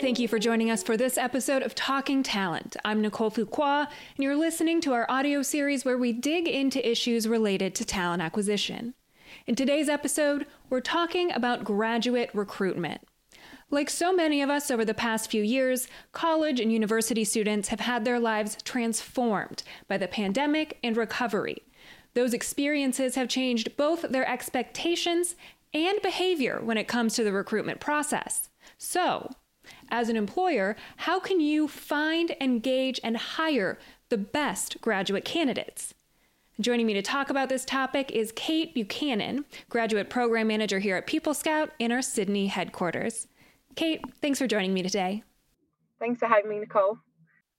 Thank you for joining us for this episode of Talking Talent. I'm Nicole Fuqua, and you're listening to our audio series where we dig into issues related to talent acquisition. In today's episode, we're talking about graduate recruitment. Like so many of us over the past few years, college and university students have had their lives transformed by the pandemic and recovery. Those experiences have changed both their expectations and behavior when it comes to the recruitment process. So, as an employer, how can you find, engage, and hire the best graduate candidates? Joining me to talk about this topic is Kate Buchanan, Graduate Program Manager here at People Scout in our Sydney headquarters. Kate, thanks for joining me today. Thanks for having me, Nicole.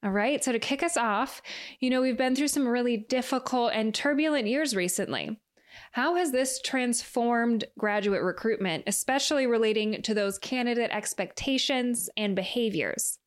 All right, so to kick us off, you know, we've been through some really difficult and turbulent years recently. How has this transformed graduate recruitment, especially relating to those candidate expectations and behaviors?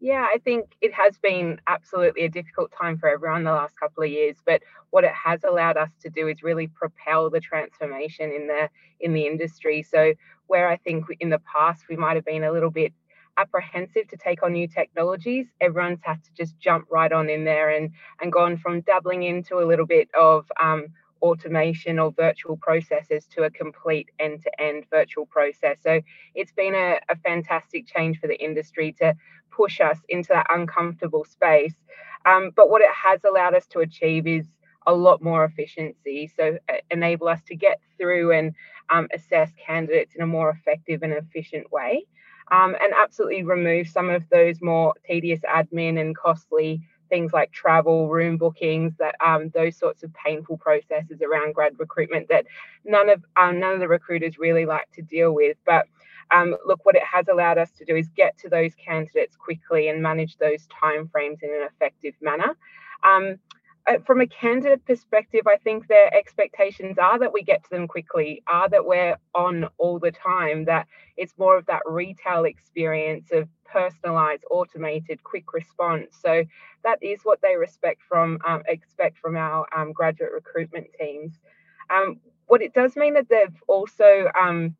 Yeah, I think it has been absolutely a difficult time for everyone the last couple of years, but what it has allowed us to do is really propel the transformation in the in the industry. So where I think in the past we might have been a little bit apprehensive to take on new technologies, everyone's had to just jump right on in there and and gone from dabbling into a little bit of um, automation or virtual processes to a complete end to end virtual process. So it's been a, a, fantastic change for the industry to push us into that uncomfortable space. Um, but what it has allowed us to achieve is a lot more efficiency. So uh, enable us to get through and um, assess candidates in a more effective and efficient way. Um, and absolutely remove some of those more tedious admin and costly things like travel, room bookings, that um, those sorts of painful processes around grad recruitment that none of um, none of the recruiters really like to deal with. But um, look, what it has allowed us to do is get to those candidates quickly and manage those timeframes in an effective manner. Um, from a candidate perspective, I think their expectations are that we get to them quickly, are that we're on all the time, that it's more of that retail experience of personalized, automated, quick response. So that is what they respect from um, expect from our um, graduate recruitment teams. Um, what it does mean that they've also um,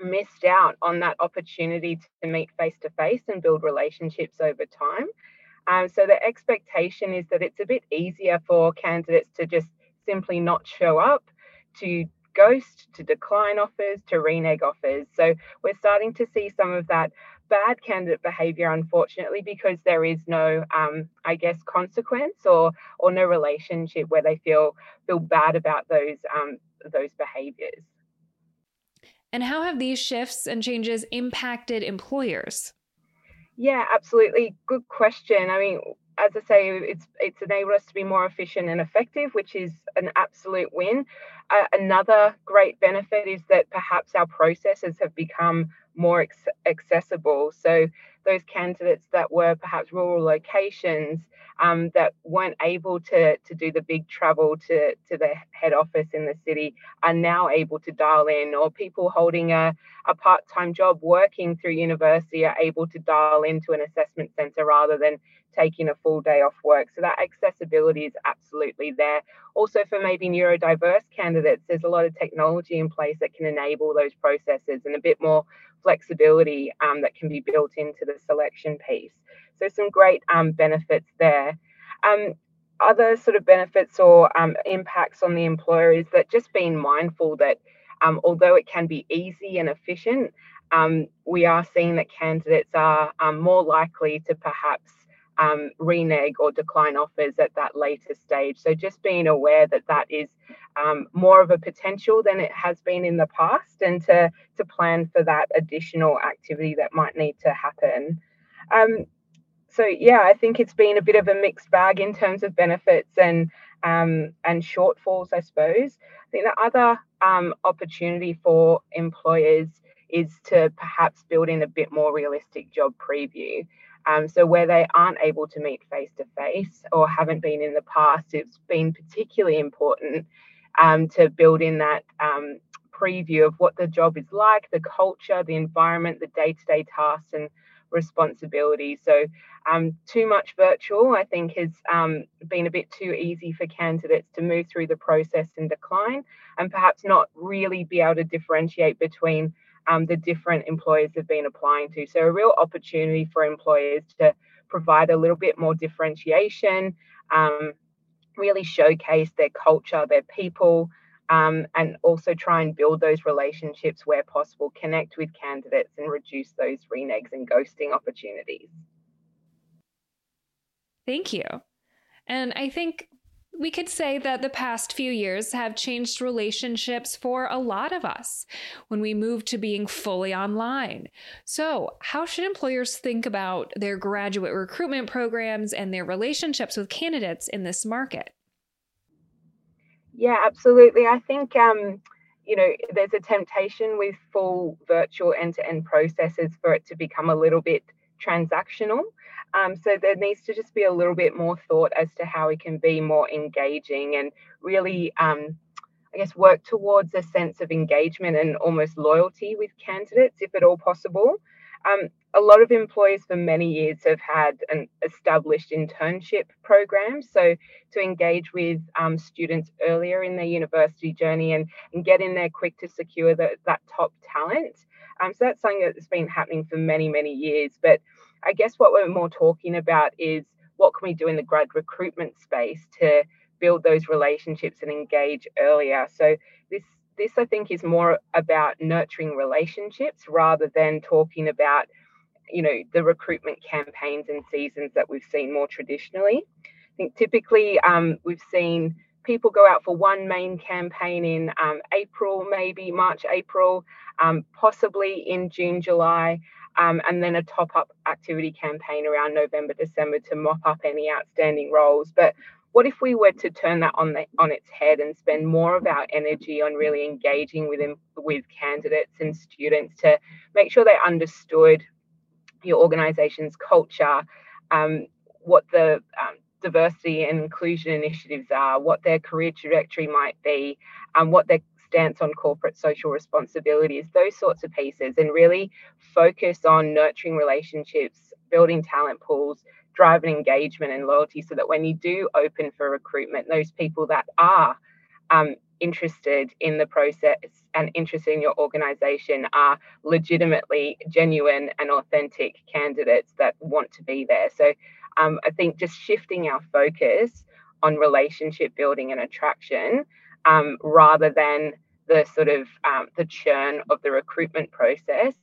missed out on that opportunity to meet face to face and build relationships over time. Um, so the expectation is that it's a bit easier for candidates to just simply not show up, to ghost, to decline offers, to renege offers. So we're starting to see some of that bad candidate behavior, unfortunately, because there is no, um, I guess, consequence or or no relationship where they feel feel bad about those um, those behaviors. And how have these shifts and changes impacted employers? Yeah, absolutely. Good question. I mean, as I say, it's it's enabled us to be more efficient and effective, which is an absolute win. Uh, another great benefit is that perhaps our processes have become more ex- accessible. So those candidates that were perhaps rural locations um, that weren't able to, to do the big travel to, to the head office in the city are now able to dial in, or people holding a, a part time job working through university are able to dial into an assessment centre rather than taking a full day off work. So that accessibility is absolutely there. Also, for maybe neurodiverse candidates, there's a lot of technology in place that can enable those processes and a bit more flexibility um, that can be built into the selection piece. So, some great um, benefits there. Um, other sort of benefits or um, impacts on the employer is that just being mindful that um, although it can be easy and efficient, um, we are seeing that candidates are more likely to perhaps um, renege or decline offers at that later stage. So just being aware that that is um, more of a potential than it has been in the past, and to to plan for that additional activity that might need to happen. Um, so yeah, I think it's been a bit of a mixed bag in terms of benefits and um, and shortfalls, I suppose. I think the other um, opportunity for employers is to perhaps build in a bit more realistic job preview. Um, so where they aren't able to meet face to face or haven't been in the past, it's been particularly important um, to build in that um, preview of what the job is like, the culture, the environment, the day-to-day tasks and responsibilities. So um, too much virtual, I think, has um, been a bit too easy for candidates to move through the process and decline, and perhaps not really be able to differentiate between um, the different employers have been applying to. So, a real opportunity for employers to provide a little bit more differentiation, um, really showcase their culture, their people, um, and also try and build those relationships where possible, connect with candidates and reduce those renegs and ghosting opportunities. Thank you. And I think we could say that the past few years have changed relationships for a lot of us when we moved to being fully online. So, how should employers think about their graduate recruitment programs and their relationships with candidates in this market? Yeah, absolutely. I think um, you know there's a temptation with full virtual end-to-end processes for it to become a little bit transactional. Um, so there needs to just be a little bit more thought as to how we can be more engaging and really, um, I guess, work towards a sense of engagement and almost loyalty with candidates, if at all possible. Um, a lot of employers for many years have had an established internship program. So to engage with um, students earlier in their university journey and, and get in there quick to secure the, that top talent. Um, so that's something that's been happening for many, many years. But I guess what we're more talking about is what can we do in the grad recruitment space to build those relationships and engage earlier. So this this I think is more about nurturing relationships rather than talking about you know the recruitment campaigns and seasons that we've seen more traditionally. I think typically um, we've seen people go out for one main campaign in um, April, maybe March, April, um, possibly in June, July, um, and then a top up activity campaign around November, December to mop up any outstanding roles. But what if we were to turn that on the, on its head and spend more of our energy on really engaging with with candidates and students to make sure they understood your organization's culture, um, what the um, diversity and inclusion initiatives are, what their career trajectory might be, um, what their stance on corporate social responsibilities, those sorts of pieces, and really focus on nurturing relationships, building talent pools, driving engagement and loyalty so that when you do open for recruitment, those people that are um, interested in the process and interested in your organization are legitimately genuine and authentic candidates that want to be there. So um, I think just shifting our focus on relationship building and attraction um, rather than the sort of um, the churn of the recruitment process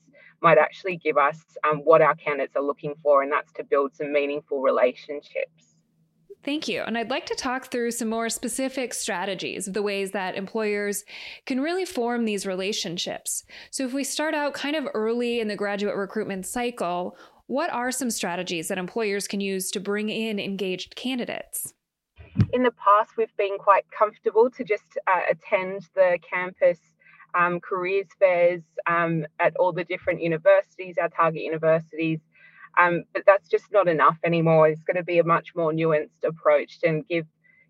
might actually give us um, what our candidates are looking for, and that's to build some meaningful relationships. Thank you. And I'd like to talk through some more specific strategies of the ways that employers can really form these relationships. So, if we start out kind of early in the graduate recruitment cycle, what are some strategies that employers can use to bring in engaged candidates? In the past, we've been quite comfortable to just uh, attend the campus um, careers fairs um, at all the different universities, our target universities. Um, but that's just not enough anymore. It's going to be a much more nuanced approach and give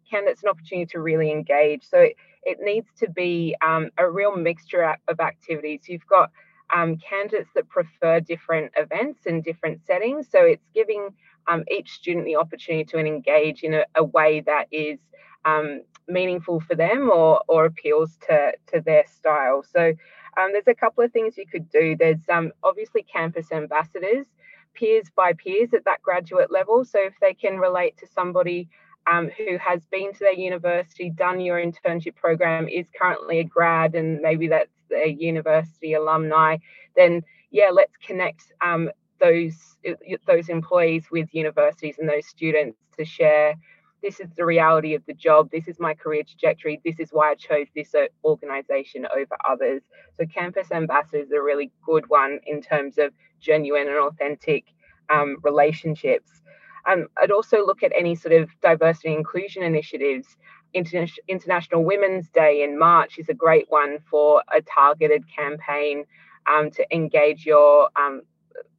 candidates an opportunity to really engage. So it, it needs to be um, a real mixture of activities. You've got um, candidates that prefer different events and different settings. So it's giving um, each student the opportunity to engage in a, a way that is um, meaningful for them or, or appeals to, to their style. So um, there's a couple of things you could do. There's um, obviously campus ambassadors, peers by peers at that graduate level. So if they can relate to somebody um, who has been to their university, done your internship program, is currently a grad, and maybe that's a university alumni, then yeah, let's connect um, those those employees with universities and those students to share. This is the reality of the job. This is my career trajectory. This is why I chose this uh, organization over others. So, campus ambassadors are a really good one in terms of genuine and authentic um, relationships. Um, I'd also look at any sort of diversity and inclusion initiatives. Inter- International Women's Day in March is a great one for a targeted campaign um, to engage your um,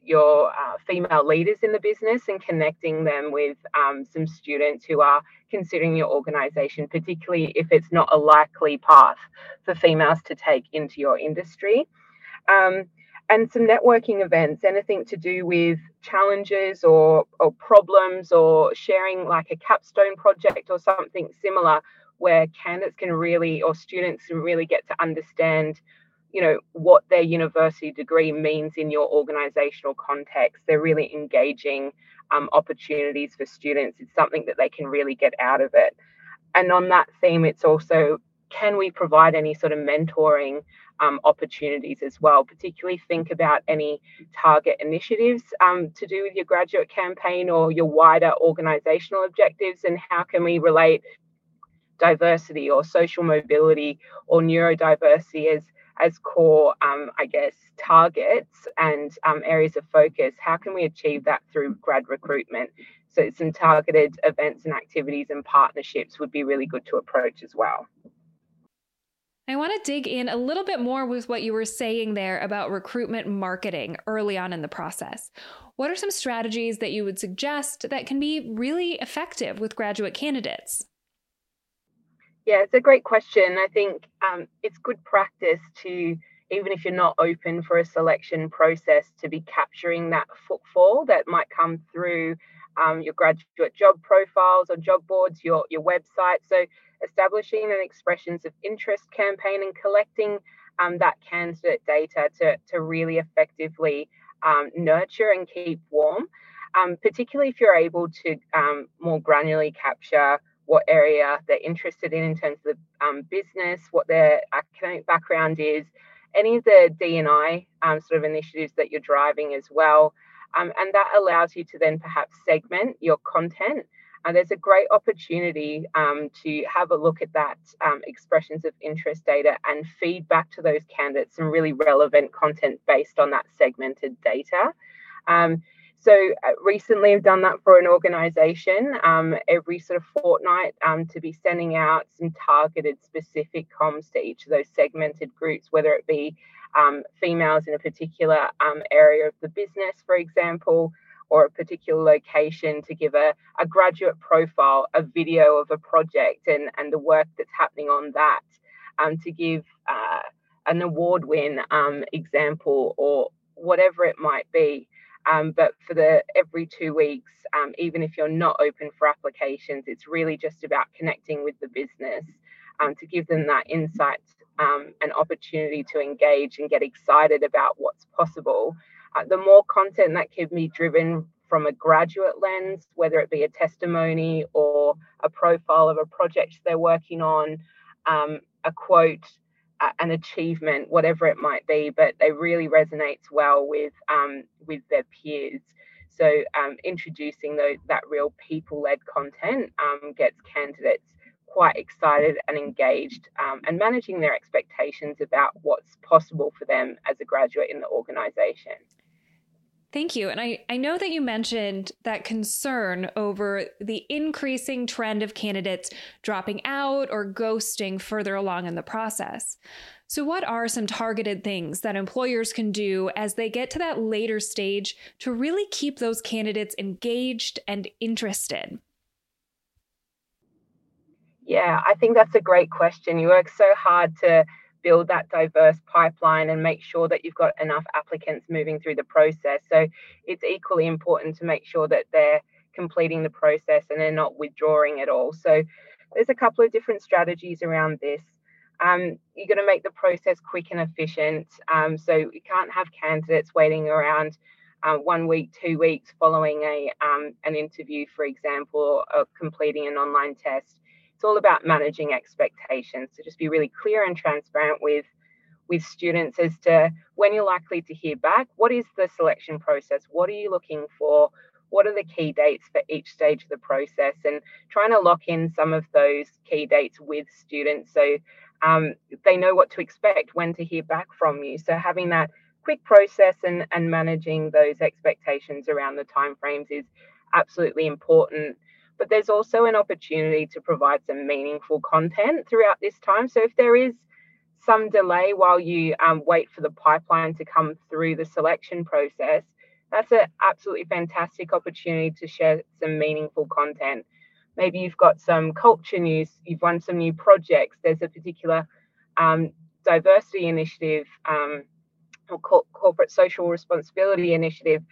your uh, female leaders in the business and connecting them with um, some students who are considering your organization, particularly if it's not a likely path for females to take into your industry. Um, and some networking events, anything to do with challenges or, or problems or sharing like a capstone project or something similar where candidates can really or students can really get to understand you know what their university degree means in your organizational context. They're really engaging um, opportunities for students. It's something that they can really get out of it. And on that theme it's also can we provide any sort of mentoring um, opportunities as well particularly think about any target initiatives um, to do with your graduate campaign or your wider organizational objectives and how can we relate diversity or social mobility or neurodiversity as as core, um, I guess, targets and um, areas of focus, how can we achieve that through grad recruitment? So, some targeted events and activities and partnerships would be really good to approach as well. I want to dig in a little bit more with what you were saying there about recruitment marketing early on in the process. What are some strategies that you would suggest that can be really effective with graduate candidates? Yeah, it's a great question. I think um, it's good practice to, even if you're not open for a selection process, to be capturing that footfall that might come through um, your graduate job profiles or job boards, your, your website. So, establishing an expressions of interest campaign and collecting um, that candidate data to, to really effectively um, nurture and keep warm, um, particularly if you're able to um, more granularly capture what area they're interested in in terms of um, business, what their academic background is, any of the D&I um, sort of initiatives that you're driving as well. And that allows you to then perhaps segment your content. And there's a great opportunity um, to have a look at that um, expressions of interest data and feed back to those candidates some really relevant content based on that segmented data. Um, so uh, recently, I've done that for an organisation um, every sort of fortnight um, to be sending out some targeted specific comms to each of those segmented groups, whether it be um, females in a particular area of the business, for example, or a particular location to give a, a graduate profile, a video of a project and, and the work that's happening on that, um, to give uh, an award win um, example or whatever it might be. Um, but for the every two weeks, um, even if you're not open for applications, it's really just about connecting with the business um, to give them that insight um, and opportunity to engage and get excited about what's possible. Uh, the more content that can be driven from a graduate lens, whether it be a testimony or a profile of a project they're working on, um, a quote, an achievement, whatever it might be, but it really resonates well with um, with their peers. So um, introducing that real people-led content um, gets candidates quite excited and engaged, um, and managing their expectations about what's possible for them as a graduate in the organisation. Thank you. And I, I know that you mentioned that concern over the increasing trend of candidates dropping out or ghosting further along in the process. So, what are some targeted things that employers can do as they get to that later stage to really keep those candidates engaged and interested? Yeah, I think that's a great question. You work so hard to build that diverse pipeline and make sure that you've got enough applicants moving through the process. So it's equally important to make sure that they're completing the process and they're not withdrawing at all. So there's a couple of different strategies around this. Um, you're going to make the process quick and efficient. Um, so you can't have candidates waiting around uh, one week, two weeks following a um, an interview, for example, or completing an online test it's all about managing expectations. So just be really clear and transparent with with students as to when you're likely to hear back. What is the selection process? What are you looking for? What are the key dates for each stage of the process? And trying to lock in some of those key dates with students so um, they know what to expect, when to hear back from you. So having that quick process and, and managing those expectations around the timeframes is absolutely important but there's also an opportunity to provide some meaningful content throughout this time. So if there is some delay while you um, wait for the pipeline to come through the selection process, that's an absolutely fantastic opportunity to share some meaningful content. Maybe you've got some culture news, you've won some new projects, there's a particular um, diversity initiative um, or co- corporate social responsibility initiative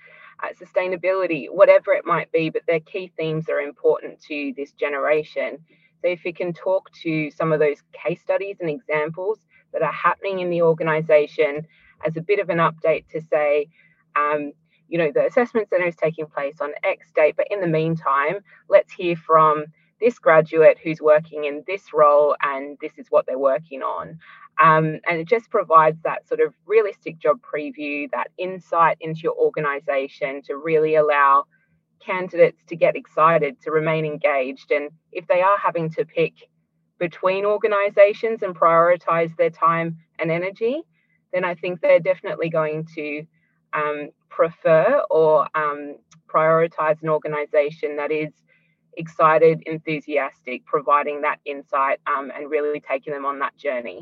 uh, sustainability, whatever it might be, but their key themes are important to this generation. So if you can talk to some of those case studies and examples that are happening in the organization as a bit of an update to say, um, you know, the assessment center is taking place on X date, but in the meantime, let's hear from this graduate who's working in this role and this is what they're working on. Um, and it just provides that sort of realistic job preview, that insight into your organization to really allow candidates to get excited, to remain engaged. And if they are having to pick between organizations and prioritize their time and energy, then I think they're definitely going to um, prefer or um, prioritize an organization that is excited, enthusiastic, providing that insight um, and really taking them on that journey.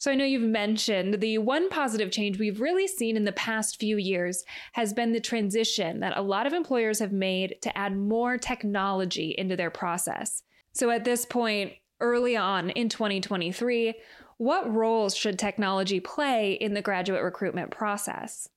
So I know you've mentioned the one positive change we've really seen in the past few years has been the transition that a lot of employers have made to add more technology into their process. So at this point, early on in 2023, what roles should technology play in the graduate recruitment process?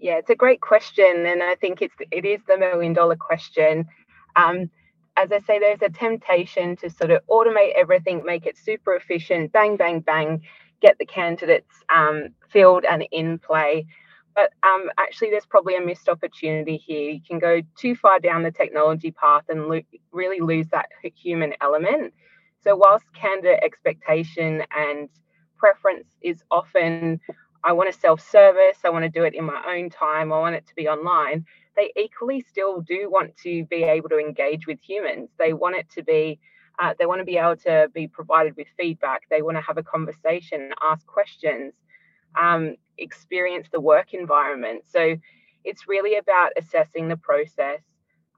Yeah, it's a great question, and I think it's it is the million dollar question. Um, as I say, there's a temptation to sort of automate everything, make it super efficient, bang, bang, bang, get the candidates um, filled and in play. But um, actually, there's probably a missed opportunity here. You can go too far down the technology path and lo- really lose that human element. So, whilst candidate expectation and preference is often, I want to self service, I want to do it in my own time, I want it to be online, they equally still do want to be able to engage with humans. They want it to be, uh, they want to be able to be provided with feedback. They want to have a conversation, ask questions, um, experience the work environment. So it's really about assessing the process.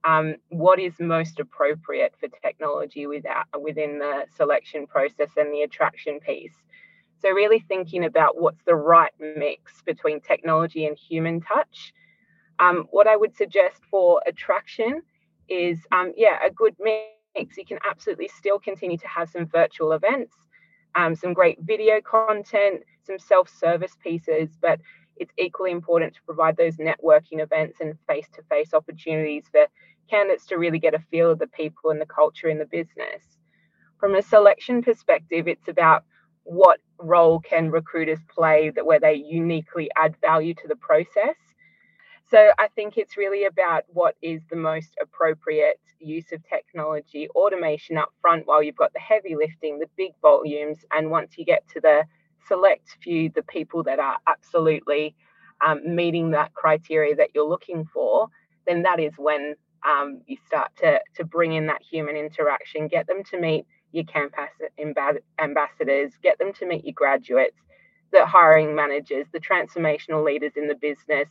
Um, what is most appropriate for technology without, within the selection process and the attraction piece. So, really thinking about what's the right mix between technology and human touch um, what I would suggest for attraction is, um, yeah, a good mix. You can absolutely still continue to have some virtual events, um, some great video content, some self service pieces, but it's equally important to provide those networking events and face to face opportunities for candidates to really get a feel of the people and the culture in the business. From a selection perspective, it's about what role can recruiters play that where they uniquely add value to the process so I think it's really about what is the most appropriate use of technology, automation up front while you've got the heavy lifting, the big volumes. And once you get to the select few, the people that are absolutely um, meeting that criteria that you're looking for, then that is when um, you start to, to bring in that human interaction, get them to meet your campus ambassadors, get them to meet your graduates, the hiring managers, the transformational leaders in the business,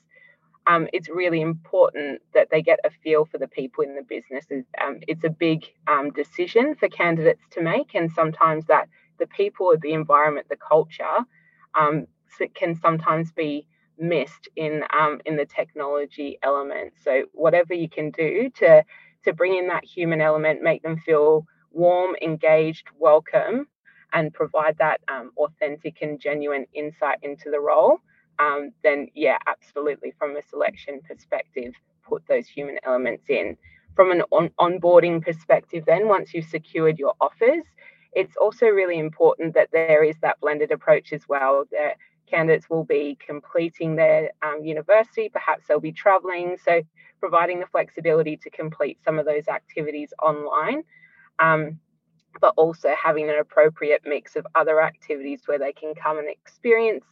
um, it's really important that they get a feel for the people in the businesses. Um, it's a big um, decision for candidates to make, and sometimes that the people, the environment, the culture um, can sometimes be missed in um, in the technology element. So whatever you can do to to bring in that human element, make them feel warm, engaged, welcome, and provide that um, authentic and genuine insight into the role um, then yeah, absolutely, from a selection perspective, put those human elements in. From an on- onboarding perspective, then once you've secured your offers, it's also really important that there is that blended approach as well. That candidates will be completing their um, university, perhaps they'll be traveling, so providing the flexibility to complete some of those activities online. Um, but also having an appropriate mix of other activities where they can come and experience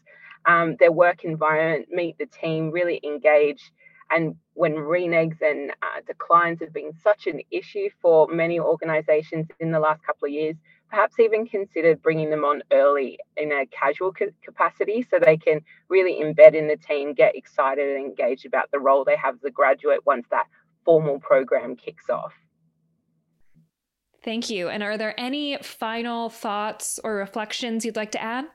um, their work environment, meet the team, really engage. And when renegs and uh, declines have been such an issue for many organizations in the last couple of years, perhaps even considered bringing them on early in a casual ca- capacity so they can really embed in the team, get excited and engaged about the role they have as a graduate once that formal program kicks off. Thank you. And are there any final thoughts or reflections you'd like to add?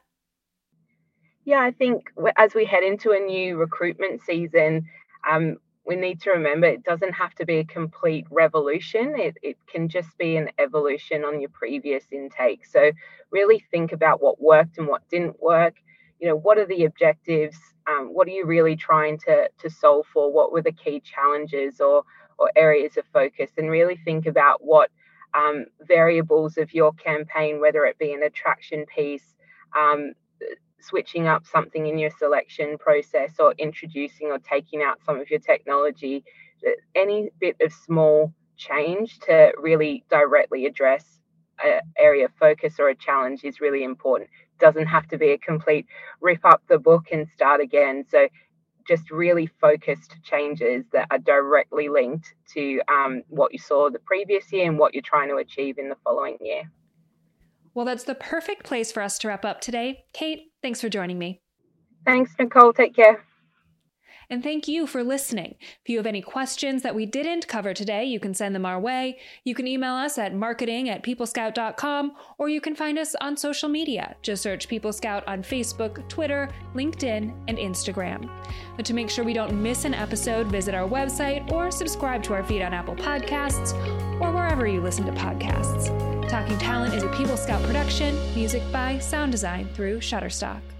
Yeah, I think as we head into a new recruitment season, um, we need to remember it doesn't have to be a complete revolution. It, it can just be an evolution on your previous intake. So, really think about what worked and what didn't work. You know, what are the objectives? Um, what are you really trying to, to solve for? What were the key challenges or, or areas of focus? And really think about what um, variables of your campaign, whether it be an attraction piece, um, switching up something in your selection process, or introducing or taking out some of your technology, any bit of small change to really directly address an area of focus or a challenge is really important. Doesn't have to be a complete rip up the book and start again. So just really focused changes that are directly linked to um, what you saw the previous year and what you're trying to achieve in the following year. Well, that's the perfect place for us to wrap up today. Kate, thanks for joining me. Thanks, Nicole. Take care. And thank you for listening. If you have any questions that we didn't cover today, you can send them our way. You can email us at marketing at peoplescout.com or you can find us on social media. Just search People Scout on Facebook, Twitter, LinkedIn, and Instagram. But to make sure we don't miss an episode, visit our website or subscribe to our feed on Apple Podcasts or wherever you listen to podcasts. Talking Talent is a People Scout production, music by Sound Design through Shutterstock.